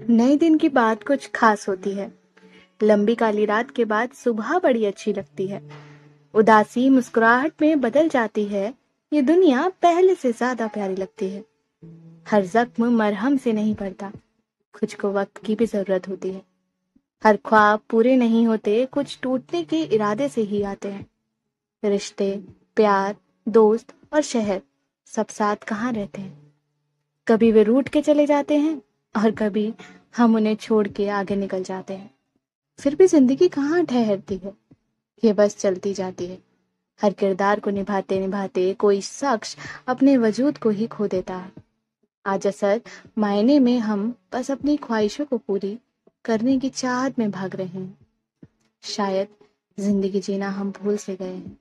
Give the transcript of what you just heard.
नए दिन की बात कुछ खास होती है। लंबी काली रात के बाद सुबह बड़ी अच्छी लगती है। उदासी, मुस्कुराहट में बदल जाती है। ये दुनिया पहले से ज़्यादा प्यारी लगती है। हर जख्म मरहम से नहीं पड़ता कुछ को वक्त की भी ज़रूरत होती है। हर ख्वाब पूरे नहीं होते, कुछ टूटने के इरादे से ही आते हैं। रिश्ते, प्यार, दोस्त और शहर सब साथ कहाँ रहते हैं? कभी वे रूठ के चले जाते हैं और कभी हम उन्हें छोड़ के आगे निकल जाते हैं। फिर भी ज़िंदगी कहाँ ठहरती है? ये बस चलती जाती है। हर किरदार को निभाते निभाते कोई शख्स अपने वजूद को ही खो देता है। आज असर मायने में हम बस अपनी ख्वाहिशों को पूरी करने की चाहत में भाग रहे हैं। शायद ज़िंदगी जीना हम भूल से गए हैं।